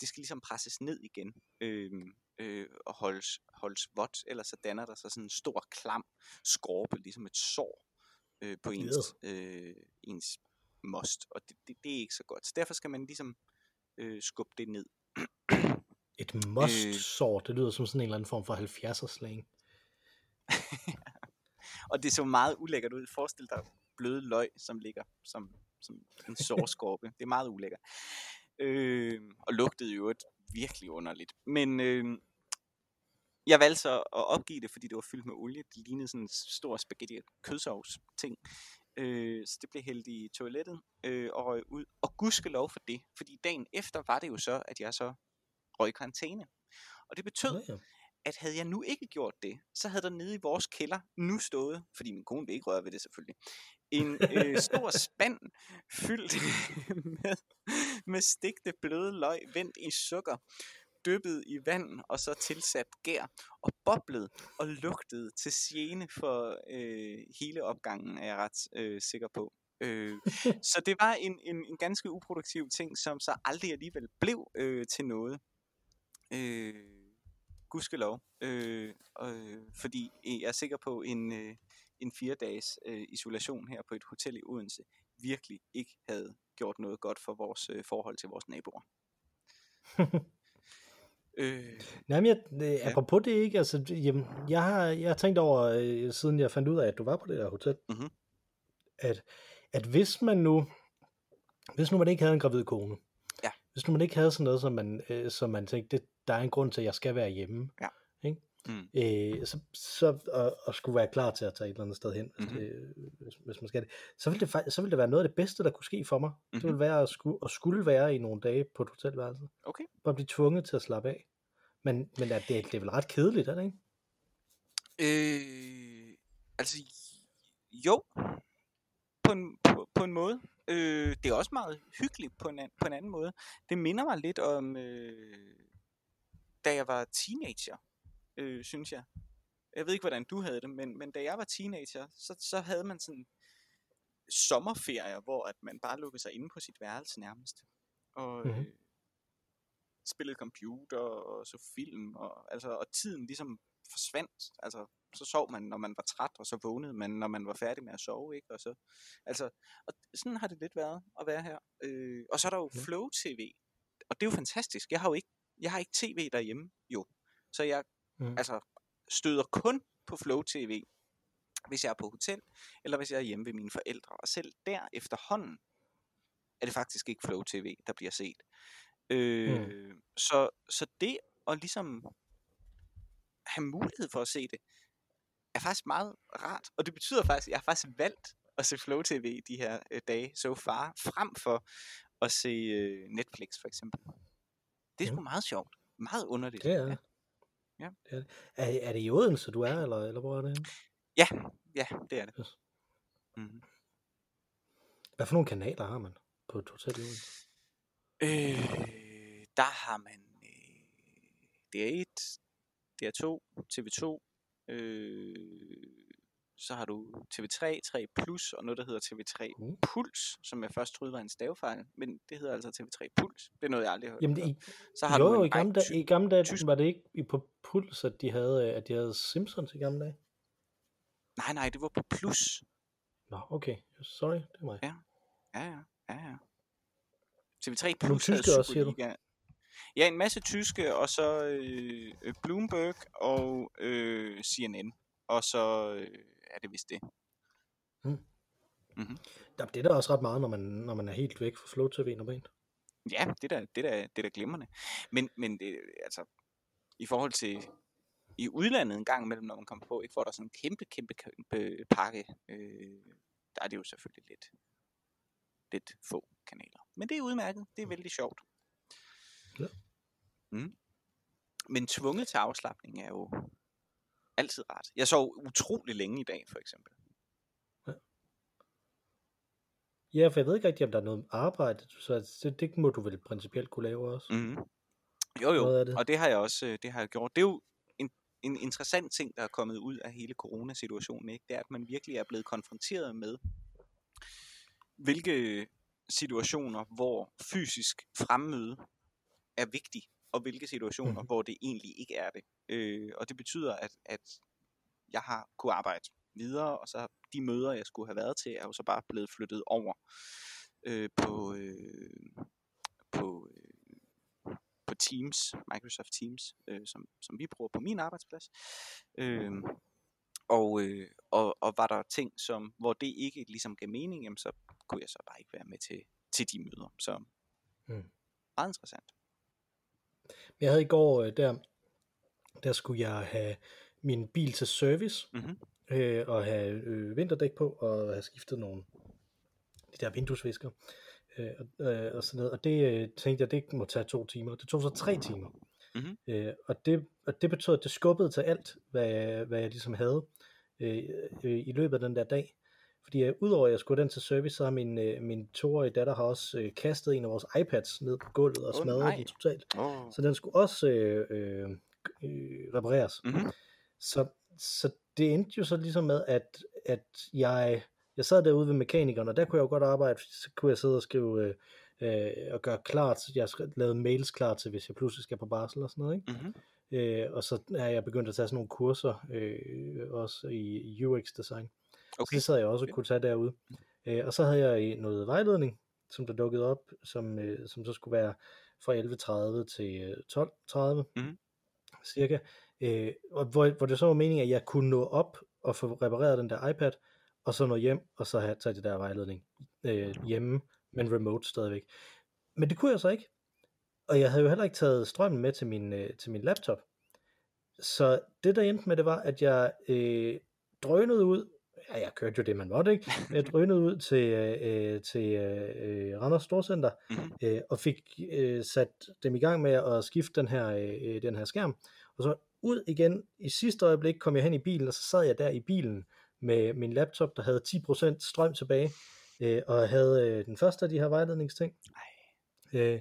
Det skal ligesom presses ned igen øh, øh, og holdes, holdes vådt, ellers så danner der sig sådan en stor klam skorpe, ligesom et sår øh, på ens, øh, ens most, og det, det, det er ikke så godt. Så derfor skal man ligesom øh, skubbe det ned. Et must-sår, det lyder som sådan en eller anden form for 70'er slang. Og det så meget ulækkert ud. Forestil dig bløde løg, som ligger som, som en [laughs] sårskorpe. det er meget ulækkert. Øh, og lugtede jo et virkelig underligt. Men øh, jeg valgte så at opgive det, fordi det var fyldt med olie. Det lignede sådan en stor spaghetti kødsovs ting. Øh, så det blev hældt i toilettet øh, og røg ud. Og gudskelov for det, fordi dagen efter var det jo så, at jeg så røg karantæne. Og det betød, ja, ja at havde jeg nu ikke gjort det, så havde der nede i vores kælder nu stået, fordi min kone vil ikke røre ved det selvfølgelig, en øh, stor spand fyldt [laughs] med, med stigte bløde løg, vendt i sukker, dyppet i vand og så tilsat gær og boblet og lugtede til sjene for øh, hele opgangen, er jeg ret øh, sikker på. Øh, så det var en, en, en ganske uproduktiv ting, som så aldrig alligevel blev øh, til noget. Øh, gudskelov. Øh, øh, fordi jeg er sikker på en, øh, en fire dages øh, isolation her på et hotel i Odense virkelig ikke havde gjort noget godt for vores øh, forhold til vores naboer. [laughs] øh, Nej, men jeg, øh, apropos ja. det ikke, altså, jamen, jeg, har, jeg har tænkt over, øh, siden jeg fandt ud af, at du var på det der hotel, mm-hmm. at at hvis man nu, hvis nu man ikke havde en gravid kone, ja. hvis nu man ikke havde sådan noget, som man, øh, som man tænkte, det, der er en grund til, at jeg skal være hjemme, ja. ikke? Mm. Øh, så, så og, og skulle være klar til at tage et eller andet sted hen, hvis, mm-hmm. det, hvis, hvis man skal det, så ville det, så ville det være noget af det bedste, der kunne ske for mig. Mm-hmm. Det ville mhm. være at, skulle, at skulle være i nogle dage på et hotelværelse. Okay. Bare blive tvunget til at slappe af. Men, men det, det er vel ret kedeligt, er det ikke? Øh, altså, jo, på en, på, på en måde. Øh, det er også meget hyggeligt på en, an, på en anden måde. Det minder mig lidt om, øh, da jeg var teenager, øh, synes jeg. Jeg ved ikke, hvordan du havde det, men, men da jeg var teenager, så, så havde man sådan sommerferier, hvor at man bare lukkede sig inde på sit værelse nærmest. Og mm-hmm. øh, spillede computer og så film, og, altså, og tiden ligesom forsvandt. Altså, så sov man, når man var træt, og så vågnede man, når man var færdig med at sove, ikke? Og så, altså, og sådan har det lidt været at være her. Øh, og så er der jo Flow TV, og det er jo fantastisk. Jeg har jo ikke, jeg har ikke tv derhjemme, jo. Så jeg mm. altså, støder kun på Flow TV, hvis jeg er på hotel, eller hvis jeg er hjemme ved mine forældre. Og selv der efterhånden er det faktisk ikke Flow TV, der bliver set. Øh, mm. så, så det at ligesom have mulighed for at se det, er faktisk meget rart. Og det betyder faktisk, at jeg har faktisk valgt at se Flow TV de her øh, dage so far, frem for at se øh, Netflix for eksempel. Det er sgu ja. meget sjovt. Meget underligt. Det er det. Ja. ja. Er, er det i Odense, du er, eller, eller hvor er det Ja, ja, det er det. Yes. Mm-hmm. Hvad for nogle kanaler har man på et hotel i Odense? Øh, der har man øh, DR1, DR2, TV2, Øh, så har du TV3, 3 Plus og noget, der hedder TV3 mm. Puls, som jeg først troede var en stavefejl, men det hedder altså TV3 Puls. Det er noget, jeg aldrig har hørt. Jamen, det, så har jo, du i gamle, dage, i gamle dage tysk... var det ikke på Puls, at de havde, at de havde Simpsons i gamle dage? Nej, nej, det var på Plus. Nå, okay. Sorry, det er mig. Ja, ja, ja. ja, ja. TV3 Plus havde Superliga. Ja, en masse tyske, og så øh, øh Bloomberg og øh, CNN. Og så øh, er det vist det. Mm. Mm-hmm. Det er da også ret meget, når man, når man er helt væk fra Flow TV normalt. Ja, det er da, det er, det er da glimrende. Men, men det, altså, i forhold til i udlandet en gang imellem, når man kommer på, ikke, hvor der er sådan en kæmpe, kæmpe, kæmpe pakke, øh, der er det jo selvfølgelig lidt, lidt få kanaler. Men det er udmærket. Det er vældig sjovt. Ja. Mm. Men tvunget til afslappning er jo altid rart. Jeg sov utrolig længe i dag, for eksempel. Ja, for jeg ved ikke rigtig, om der er noget arbejde, så det, det må du vel principielt kunne lave også. Mm. Jo, jo, det. og det har jeg også øh, det har jeg gjort. Det er jo en, en interessant ting, der er kommet ud af hele coronasituationen, ikke? det er, at man virkelig er blevet konfronteret med, hvilke situationer, hvor fysisk fremmøde er vigtig, og hvilke situationer, mm. hvor det egentlig ikke er det. Øh, og det betyder, at, at jeg har kunne arbejde videre, og så de møder, jeg skulle have været til, er jo så bare blevet flyttet over øh, på, øh, på, øh, på Teams, Microsoft Teams, øh, som, som vi bruger på min arbejdsplads. Øh, og, øh, og, og var der ting, som, hvor det ikke ligesom gav mening, jamen, så kunne jeg så bare ikke være med til, til de møder. Så mm. meget interessant. Jeg havde i går, øh, der, der skulle jeg have min bil til service, mm-hmm. øh, og have øh, vinterdæk på, og have skiftet nogle de der vinduesvisker, øh, og, øh, og sådan noget. Og det øh, tænkte jeg, det må tage to timer. Det tog så tre timer. Mm-hmm. Øh, og, det, og det betød, at det skubbede til alt, hvad, jeg, hvad jeg ligesom havde øh, øh, i løbet af den der dag. Fordi øh, udover at jeg skulle den til service, så har min, øh, min toårige datter har også øh, kastet en af vores iPads ned på gulvet og oh, smadret nej. den totalt. Oh. Så den skulle også øh, øh, øh, repareres. Mm-hmm. Så, så det endte jo så ligesom med, at, at jeg, jeg sad derude ved mekanikeren, og der kunne jeg jo godt arbejde, så kunne jeg sidde og skrive øh, øh, og gøre klar til, jeg lavede mails klar til, hvis jeg pludselig skal på barsel og sådan noget, ikke? Mm-hmm. Øh, og så er jeg begyndt at tage sådan nogle kurser, øh, også i UX design. Okay. Så det sad jeg også og kunne tage derude. Øh, og så havde jeg noget vejledning, som der dukkede op, som, øh, som så skulle være fra 11.30 til 12.30 øh, mm. cirka. Øh, hvor, hvor det så var meningen, at jeg kunne nå op og få repareret den der iPad, og så nå hjem, og så have taget det der vejledning øh, hjemme, men remote stadigvæk. Men det kunne jeg så ikke. Og jeg havde jo heller ikke taget strømmen med til min, øh, til min laptop. Så det der endte med, det var, at jeg øh, drønede ud ja, jeg kørte jo det, man måtte, ikke? Jeg drønede ud til, øh, til øh, Randers Storcenter, mm-hmm. øh, og fik øh, sat dem i gang med at skifte den her, øh, den her skærm, og så ud igen, i sidste øjeblik kom jeg hen i bilen, og så sad jeg der i bilen med min laptop, der havde 10% strøm tilbage, øh, og havde øh, den første af de her vejledningsting. Øh,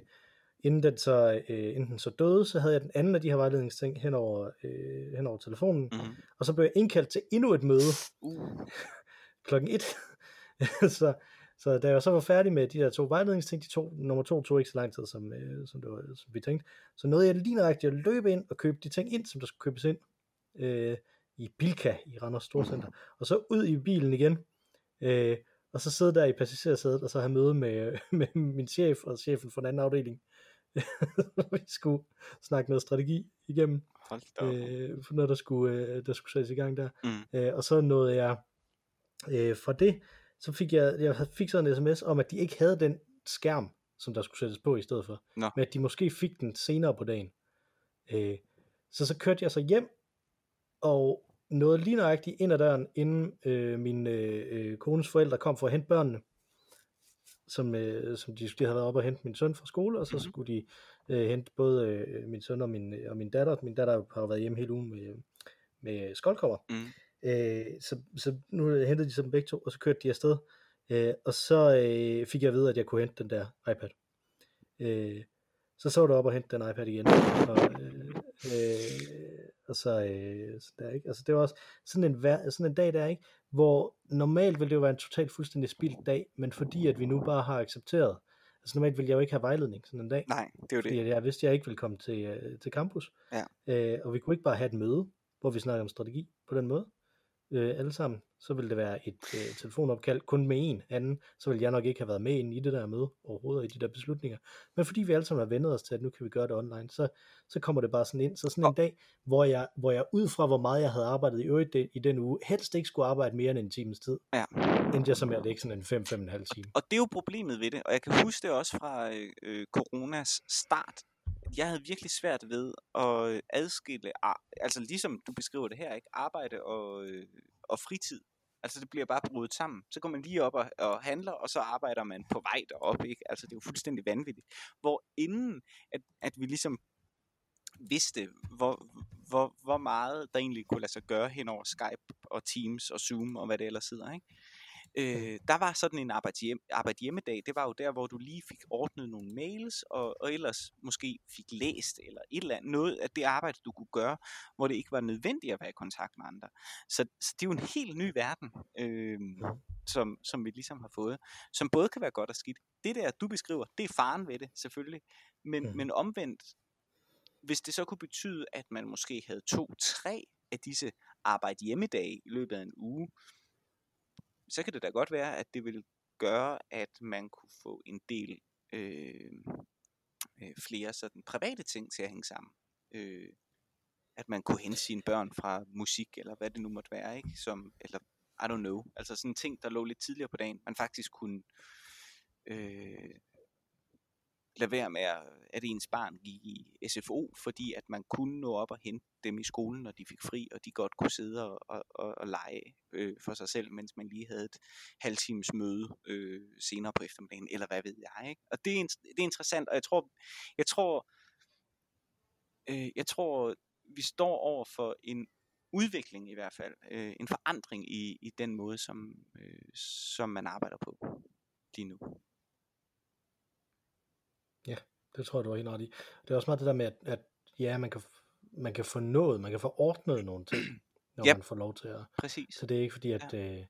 inden den så, øh, inden den så døde, så havde jeg den anden af de her vejledningsting hen over, øh, hen over telefonen, mm. og så blev jeg indkaldt til endnu et møde uh. klokken et. [laughs] så, så da jeg så var færdig med de der to vejledningsting, de to, nummer to tog ikke så lang tid, som, øh, som, det var, som vi tænkte, så nåede jeg lige nøjagtigt at løbe ind og købe de ting ind, som der skulle købes ind øh, i Bilka i Randers Storcenter, mm. og så ud i bilen igen, øh, og så sidde der i passagersædet, og så have møde med, [laughs] med min chef og chefen for den anden afdeling, [laughs] vi skulle snakke noget strategi igennem. Øh, for noget, der skulle, øh, der skulle sættes i gang der. Mm. Øh, og så nåede jeg øh, fra det, så fik jeg, jeg fik sådan en sms om, at de ikke havde den skærm, som der skulle sættes på i stedet for. No. Men at de måske fik den senere på dagen. Øh, så så kørte jeg så hjem, og nåede lige nøjagtigt ind ad døren, inden øh, min øh, øh kones forældre kom for at hente børnene som, øh, som de, de havde været op og hente min søn fra skole, og så mm-hmm. skulle de øh, hente både øh, min søn og min, og min datter. Min datter har været hjemme hele ugen med, med skoldkopper. Mm. Øh, så, så nu hentede de så dem begge to, og så kørte de afsted. Øh, og så øh, fik jeg at vide, at jeg kunne hente den der iPad. Øh, så så du op og hente den iPad igen. Og, øh, øh, og så, øh, så der, ikke? Altså det var også sådan en, sådan en dag der, ikke? hvor normalt ville det jo være en totalt fuldstændig spildt dag, men fordi at vi nu bare har accepteret, altså normalt ville jeg jo ikke have vejledning sådan en dag. Nej, det er jo fordi det. jeg vidste, at jeg ikke ville komme til, øh, til campus. Ja. Øh, og vi kunne ikke bare have et møde, hvor vi snakker om strategi på den måde øh, alle sammen, så ville det være et øh, telefonopkald kun med en anden, så ville jeg nok ikke have været med ind i det der møde overhovedet i de der beslutninger. Men fordi vi alle sammen har vendet os til, at nu kan vi gøre det online, så, så kommer det bare sådan ind. Så sådan en dag, hvor jeg, hvor jeg ud fra hvor meget jeg havde arbejdet i øvrigt i den uge, helst ikke skulle arbejde mere end en times tid, ja. endte jeg så med at lægge sådan en 5-5,5 time. Og det er jo problemet ved det, og jeg kan huske det også fra øh, øh coronas start, jeg havde virkelig svært ved at adskille, altså ligesom du beskriver det her, ikke arbejde og, øh, og fritid. Altså det bliver bare brudt sammen. Så går man lige op og, og handler, og så arbejder man på vej derop. Ikke? Altså det er jo fuldstændig vanvittigt. Hvor inden at, at vi ligesom vidste, hvor, hvor, hvor meget der egentlig kunne lade sig gøre hen over Skype og Teams og Zoom og hvad det ellers hedder. Ikke? Øh, der var sådan en arbejde, hjem, arbejde hjemmedag, det var jo der, hvor du lige fik ordnet nogle mails, og, og ellers måske fik læst, eller et eller andet, noget af det arbejde, du kunne gøre, hvor det ikke var nødvendigt at være i kontakt med andre. Så, så det er jo en helt ny verden, øh, som, som vi ligesom har fået, som både kan være godt og skidt. Det der, du beskriver, det er faren ved det, selvfølgelig, men, mm. men omvendt, hvis det så kunne betyde, at man måske havde to-tre af disse arbejde hjemmedage i løbet af en uge, så kan det da godt være, at det vil gøre, at man kunne få en del øh, øh, flere sådan private ting til at hænge sammen. Øh, at man kunne hente sine børn fra musik, eller hvad det nu måtte være, ikke? Som, eller I don't know, altså sådan ting, der lå lidt tidligere på dagen, man faktisk kunne øh, lade være med, at, at ens barn gik i SFO, fordi at man kunne nå op og hente dem i skolen, når de fik fri, og de godt kunne sidde og, og, og, og lege øh, for sig selv, mens man lige havde et halvtimes møde øh, senere på eftermiddagen, eller hvad ved jeg. Ikke? Og det er, det er interessant, og jeg tror, jeg tror øh, jeg tror, vi står over for en udvikling i hvert fald, øh, en forandring i, i den måde, som, øh, som man arbejder på lige nu. Ja, det tror jeg, du var helt ret i. Det er også meget det der med, at, at ja, man kan, man kan få noget, man kan få ordnet nogle ting, når yep. man får lov til at... Præcis. Så det er ikke fordi, at, ja. øh,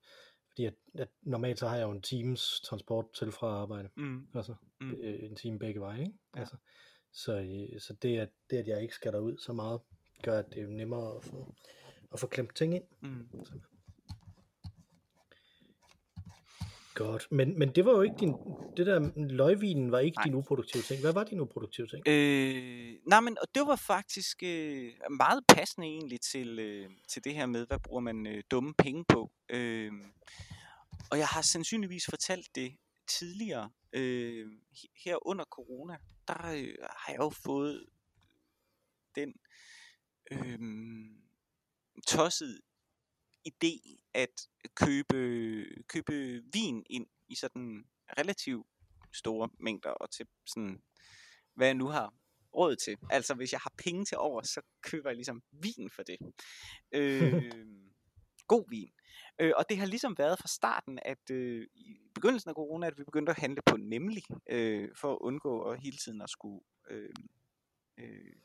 fordi at, at normalt så har jeg jo en times transport til fra arbejde. Mm. Altså, mm. Øh, en time begge veje, ikke? Ja. Altså, så, øh, så det, at, det, at jeg ikke skal derud så meget, gør, at det er nemmere at få, at få klemt ting ind. Mm. Godt, men, men det var jo ikke din, det der løgvinen var ikke Nej. din uproduktive ting. Hvad var din uproduktive ting? Øh, nej, men og det var faktisk øh, meget passende egentlig til, øh, til det her med, hvad bruger man øh, dumme penge på. Øh, og jeg har sandsynligvis fortalt det tidligere, øh, her under corona, der øh, har jeg jo fået den øh, tosset idé at købe, købe vin ind i sådan relativt store mængder og til sådan, hvad jeg nu har råd til. Altså hvis jeg har penge til over, så køber jeg ligesom vin for det. Øh, god vin. Øh, og det har ligesom været fra starten, at øh, i begyndelsen af corona, at vi begyndte at handle på nemlig, øh, for at undgå at hele tiden at skulle øh, øh,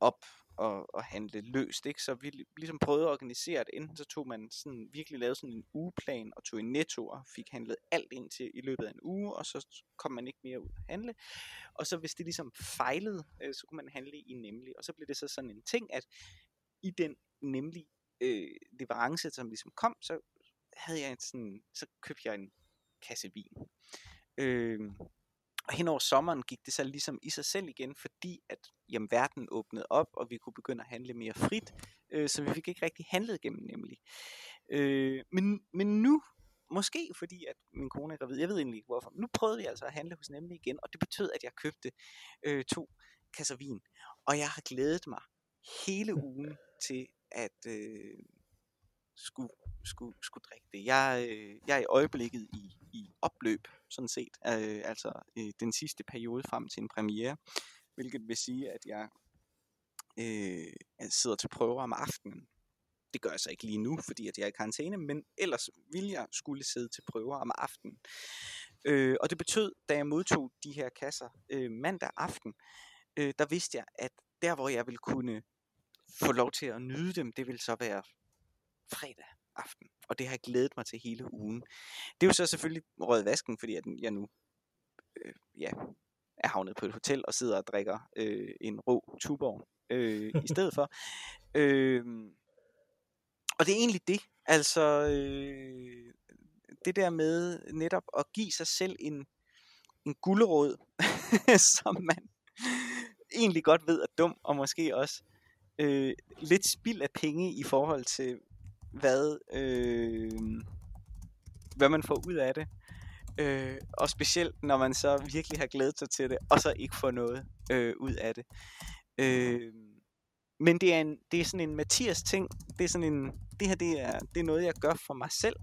op og, og handle løst, ikke? Så vi ligesom prøvede at organisere det. Enten så tog man sådan, virkelig lavet sådan en ugeplan, og tog i netto og fik handlet alt ind til i løbet af en uge, og så kom man ikke mere ud at handle. Og så hvis det ligesom fejlede, øh, så kunne man handle i nemlig. Og så blev det så sådan en ting, at i den nemlig øh, leverance, som ligesom kom, så havde jeg en sådan, så købte jeg en kasse vin. Øh, og hen over sommeren gik det så ligesom i sig selv igen, fordi at jamen, verden åbnede op, og vi kunne begynde at handle mere frit, øh, så vi fik ikke rigtig handlet gennem nemlig. Øh, men, men nu, måske fordi at min kone er gravid, jeg ved egentlig ikke hvorfor, nu prøvede vi altså at handle hos nemlig igen, og det betød, at jeg købte øh, to kasser vin, og jeg har glædet mig hele ugen til at øh, skulle, skulle, skulle drikke det. Jeg, øh, jeg er i øjeblikket i, i opløb, sådan set, øh, altså øh, den sidste periode frem til en premiere, hvilket vil sige, at jeg øh, sidder til prøver om aftenen. Det gør jeg så ikke lige nu, fordi at jeg er i karantæne, men ellers ville jeg skulle sidde til prøver om aftenen. Øh, og det betød, da jeg modtog de her kasser øh, mandag aften, øh, der vidste jeg, at der hvor jeg ville kunne få lov til at nyde dem, det ville så være fredag aften. Og det har jeg glædet mig til hele ugen. Det er jo så selvfølgelig rød vasken, fordi at jeg nu øh, ja, er havnet på et hotel og sidder og drikker øh, en rå tuborg øh, i [laughs] stedet for. Øh, og det er egentlig det. Altså øh, det der med netop at give sig selv en, en gulderåd, [laughs] som man egentlig godt ved er dum, og måske også øh, lidt spild af penge i forhold til, hvad, øh, hvad man får ud af det. Øh, og specielt når man så virkelig har glædet sig til det, og så ikke får noget øh, ud af det. Øh, men det er, en, det er sådan en Mathias ting. Det er sådan en, det her det er, det er noget, jeg gør for mig selv.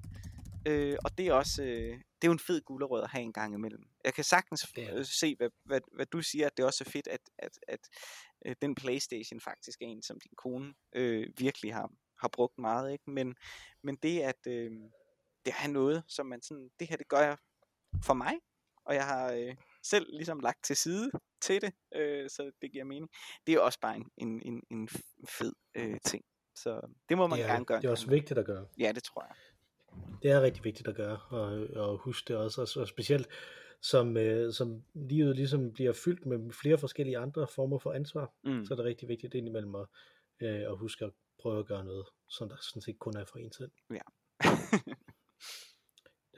Øh, og det er også, øh, det er jo en fed gulerod at have en gang imellem. Jeg kan sagtens ja. se, hvad, hvad, hvad du siger, at det også er fedt, at, at, at øh, den Playstation faktisk er en, som din kone øh, virkelig har, har brugt meget. Ikke? Men, men det at øh, det er noget, som man sådan, det her det gør jeg for mig, og jeg har øh, selv ligesom lagt til side til det, øh, så det giver mening. Det er også bare en, en, en, en fed øh, ting. Så det må man ja, gerne gøre. Det er også vigtigt at gøre. Ja, det tror jeg. Det er rigtig vigtigt at gøre, og, og huske det også, og, og specielt som, øh, som livet ligesom bliver fyldt med flere forskellige andre former for ansvar, mm. så er det rigtig vigtigt indimellem at, øh, at huske at prøve at gøre noget, som der sådan set kun er for en selv. Ja. [laughs]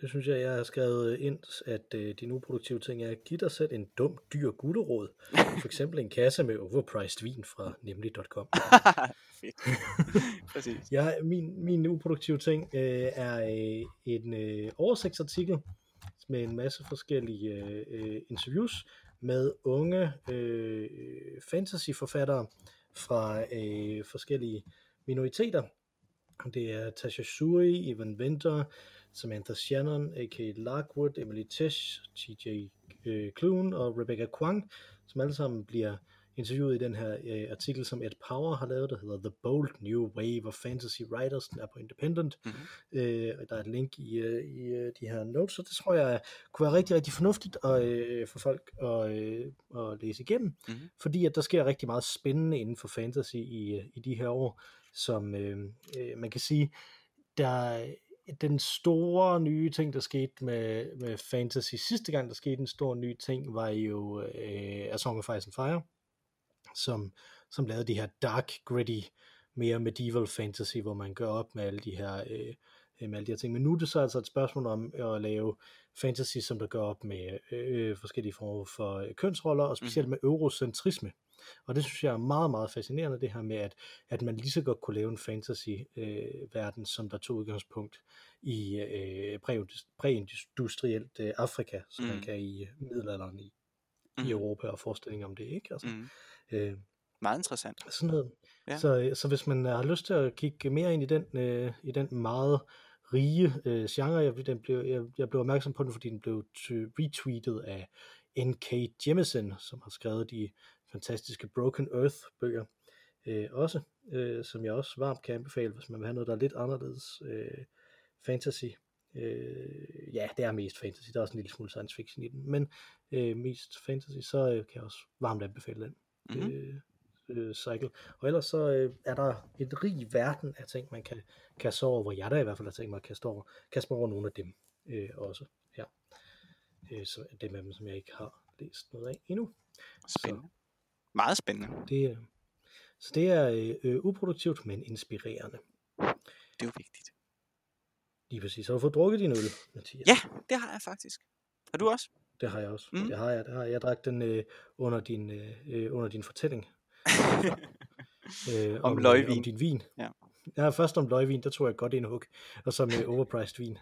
det synes jeg, jeg har skrevet ind, at øh, din uproduktive ting er, at give dig selv en dum, dyr gulderåd. For eksempel en kasse med overpriced vin fra nemlig.com. [laughs] Fedt. Præcis. Ja, min, min uproduktive ting øh, er øh, en øh, oversigtsartikel med en masse forskellige øh, interviews med unge øh, fantasyforfattere fra øh, forskellige minoriteter. Det er Tasha Suri, Evan Winter, Samantha Shannon, A.K. Lockwood, Emily Tish, T.J. Øh, Kloon og Rebecca Kwang, som alle sammen bliver interviewet i den her øh, artikel, som Ed Power har lavet, der hedder The Bold New Wave of Fantasy Writers, den er på Independent, mm-hmm. øh, der er et link i, øh, i øh, de her notes, så det tror jeg kunne være rigtig, rigtig fornuftigt at, øh, for folk at, øh, at læse igennem, mm-hmm. fordi at der sker rigtig meget spændende inden for fantasy i, øh, i de her år, som øh, øh, man kan sige, der den store nye ting, der skete med, med fantasy sidste gang, der skete en stor ny ting, var jo øh, A Song of Ice and Fire, som, som lavede de her dark, gritty, mere medieval fantasy, hvor man gør op med alle de her, øh, med alle de her ting. Men nu er det så altså et spørgsmål om at lave fantasy, som der gør op med øh, forskellige former for øh, kønsroller, og specielt mm. med eurocentrisme. Og det synes jeg er meget, meget fascinerende, det her med, at, at man lige så godt kunne lave en fantasy-verden, øh, som der tog udgangspunkt i øh, præindustrielt øh, Afrika, som mm. man kan i middelalderen i, mm. i Europa, og forestilling om det, ikke? Altså, mm. øh, meget interessant. Sådan noget. Ja. Så, så hvis man har lyst til at kigge mere ind i den, øh, i den meget rige øh, genre, jeg, den blev, jeg, jeg blev opmærksom på den, fordi den blev retweetet af N.K. Jemisin, som har skrevet de fantastiske Broken Earth bøger øh, også, øh, som jeg også varmt kan anbefale, hvis man vil have noget, der er lidt anderledes øh, fantasy. Øh, ja, det er mest fantasy, der er også en lille smule science fiction i den, men øh, mest fantasy, så øh, kan jeg også varmt anbefale den. Mm-hmm. Øh, øh, cycle. Og ellers så øh, er der et rig verden af ting, man kan kaste over, hvor jeg da i hvert fald har tænkt mig at kaste over, kaste over nogle af dem øh, også. Ja. Øh, så dem af dem, som jeg ikke har læst noget af endnu. Spændende. Så, Meget spændende. Det, så det er øh, øh, uproduktivt, men inspirerende. Det er jo vigtigt. Lige præcis. Har du fået drukket din øl, Mathias? Ja, det har jeg faktisk. Har du også? Det har jeg også. Mm. Det har jeg. Det har jeg. jeg drak den øh, under, din, øh, øh under din fortælling. [laughs] øh, om, om løgvin. Om din vin. Ja. Ja, først om løgvin, der tog jeg godt indhug. Og så med overpriced vin.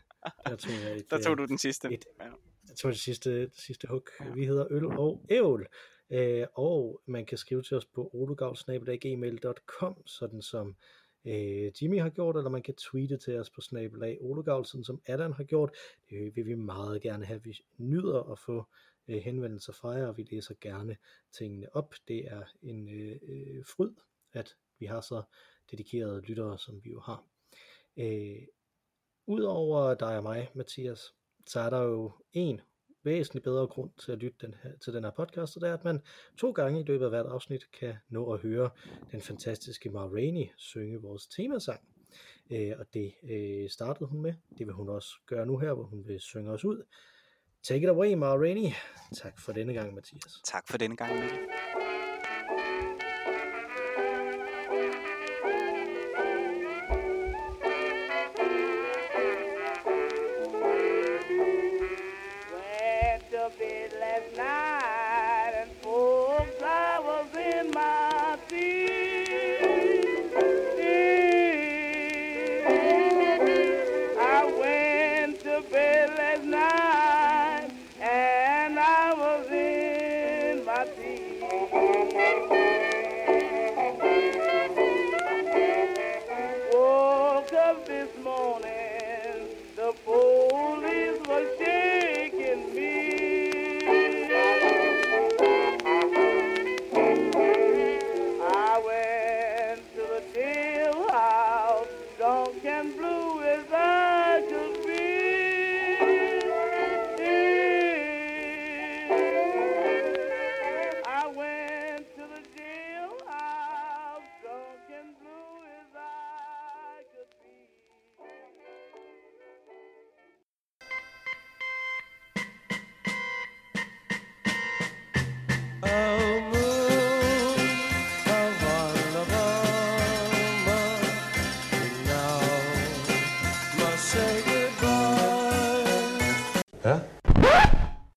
Der tog, jeg et, [laughs] der tog du den sidste. Et, ja. Jeg tog det sidste, det sidste hug. Ja. Vi hedder Øl og Ævl. Øh, og man kan skrive til os på olugavl.gmail.com, sådan som øh, Jimmy har gjort, eller man kan tweete til os på snabelag olugavl, sådan som Adam har gjort. Det vil vi meget gerne have. Vi nyder at få øh, henvendelser fra jer, og vi læser gerne tingene op. Det er en øh, øh, fryd, at vi har så dedikerede lyttere, som vi jo har. Øh, Udover dig og mig, Mathias, så er der jo en væsentligt bedre grund til at lytte den her, til den her podcast, og det er, at man to gange i løbet af hvert afsnit kan nå at høre den fantastiske Ma Rainey synge vores temasang. Øh, og det øh, startede hun med. Det vil hun også gøre nu her, hvor hun vil synge os ud. Take it away, Ma Rainey. Tak for denne gang, Mathias. Tak for denne gang, Mikkel.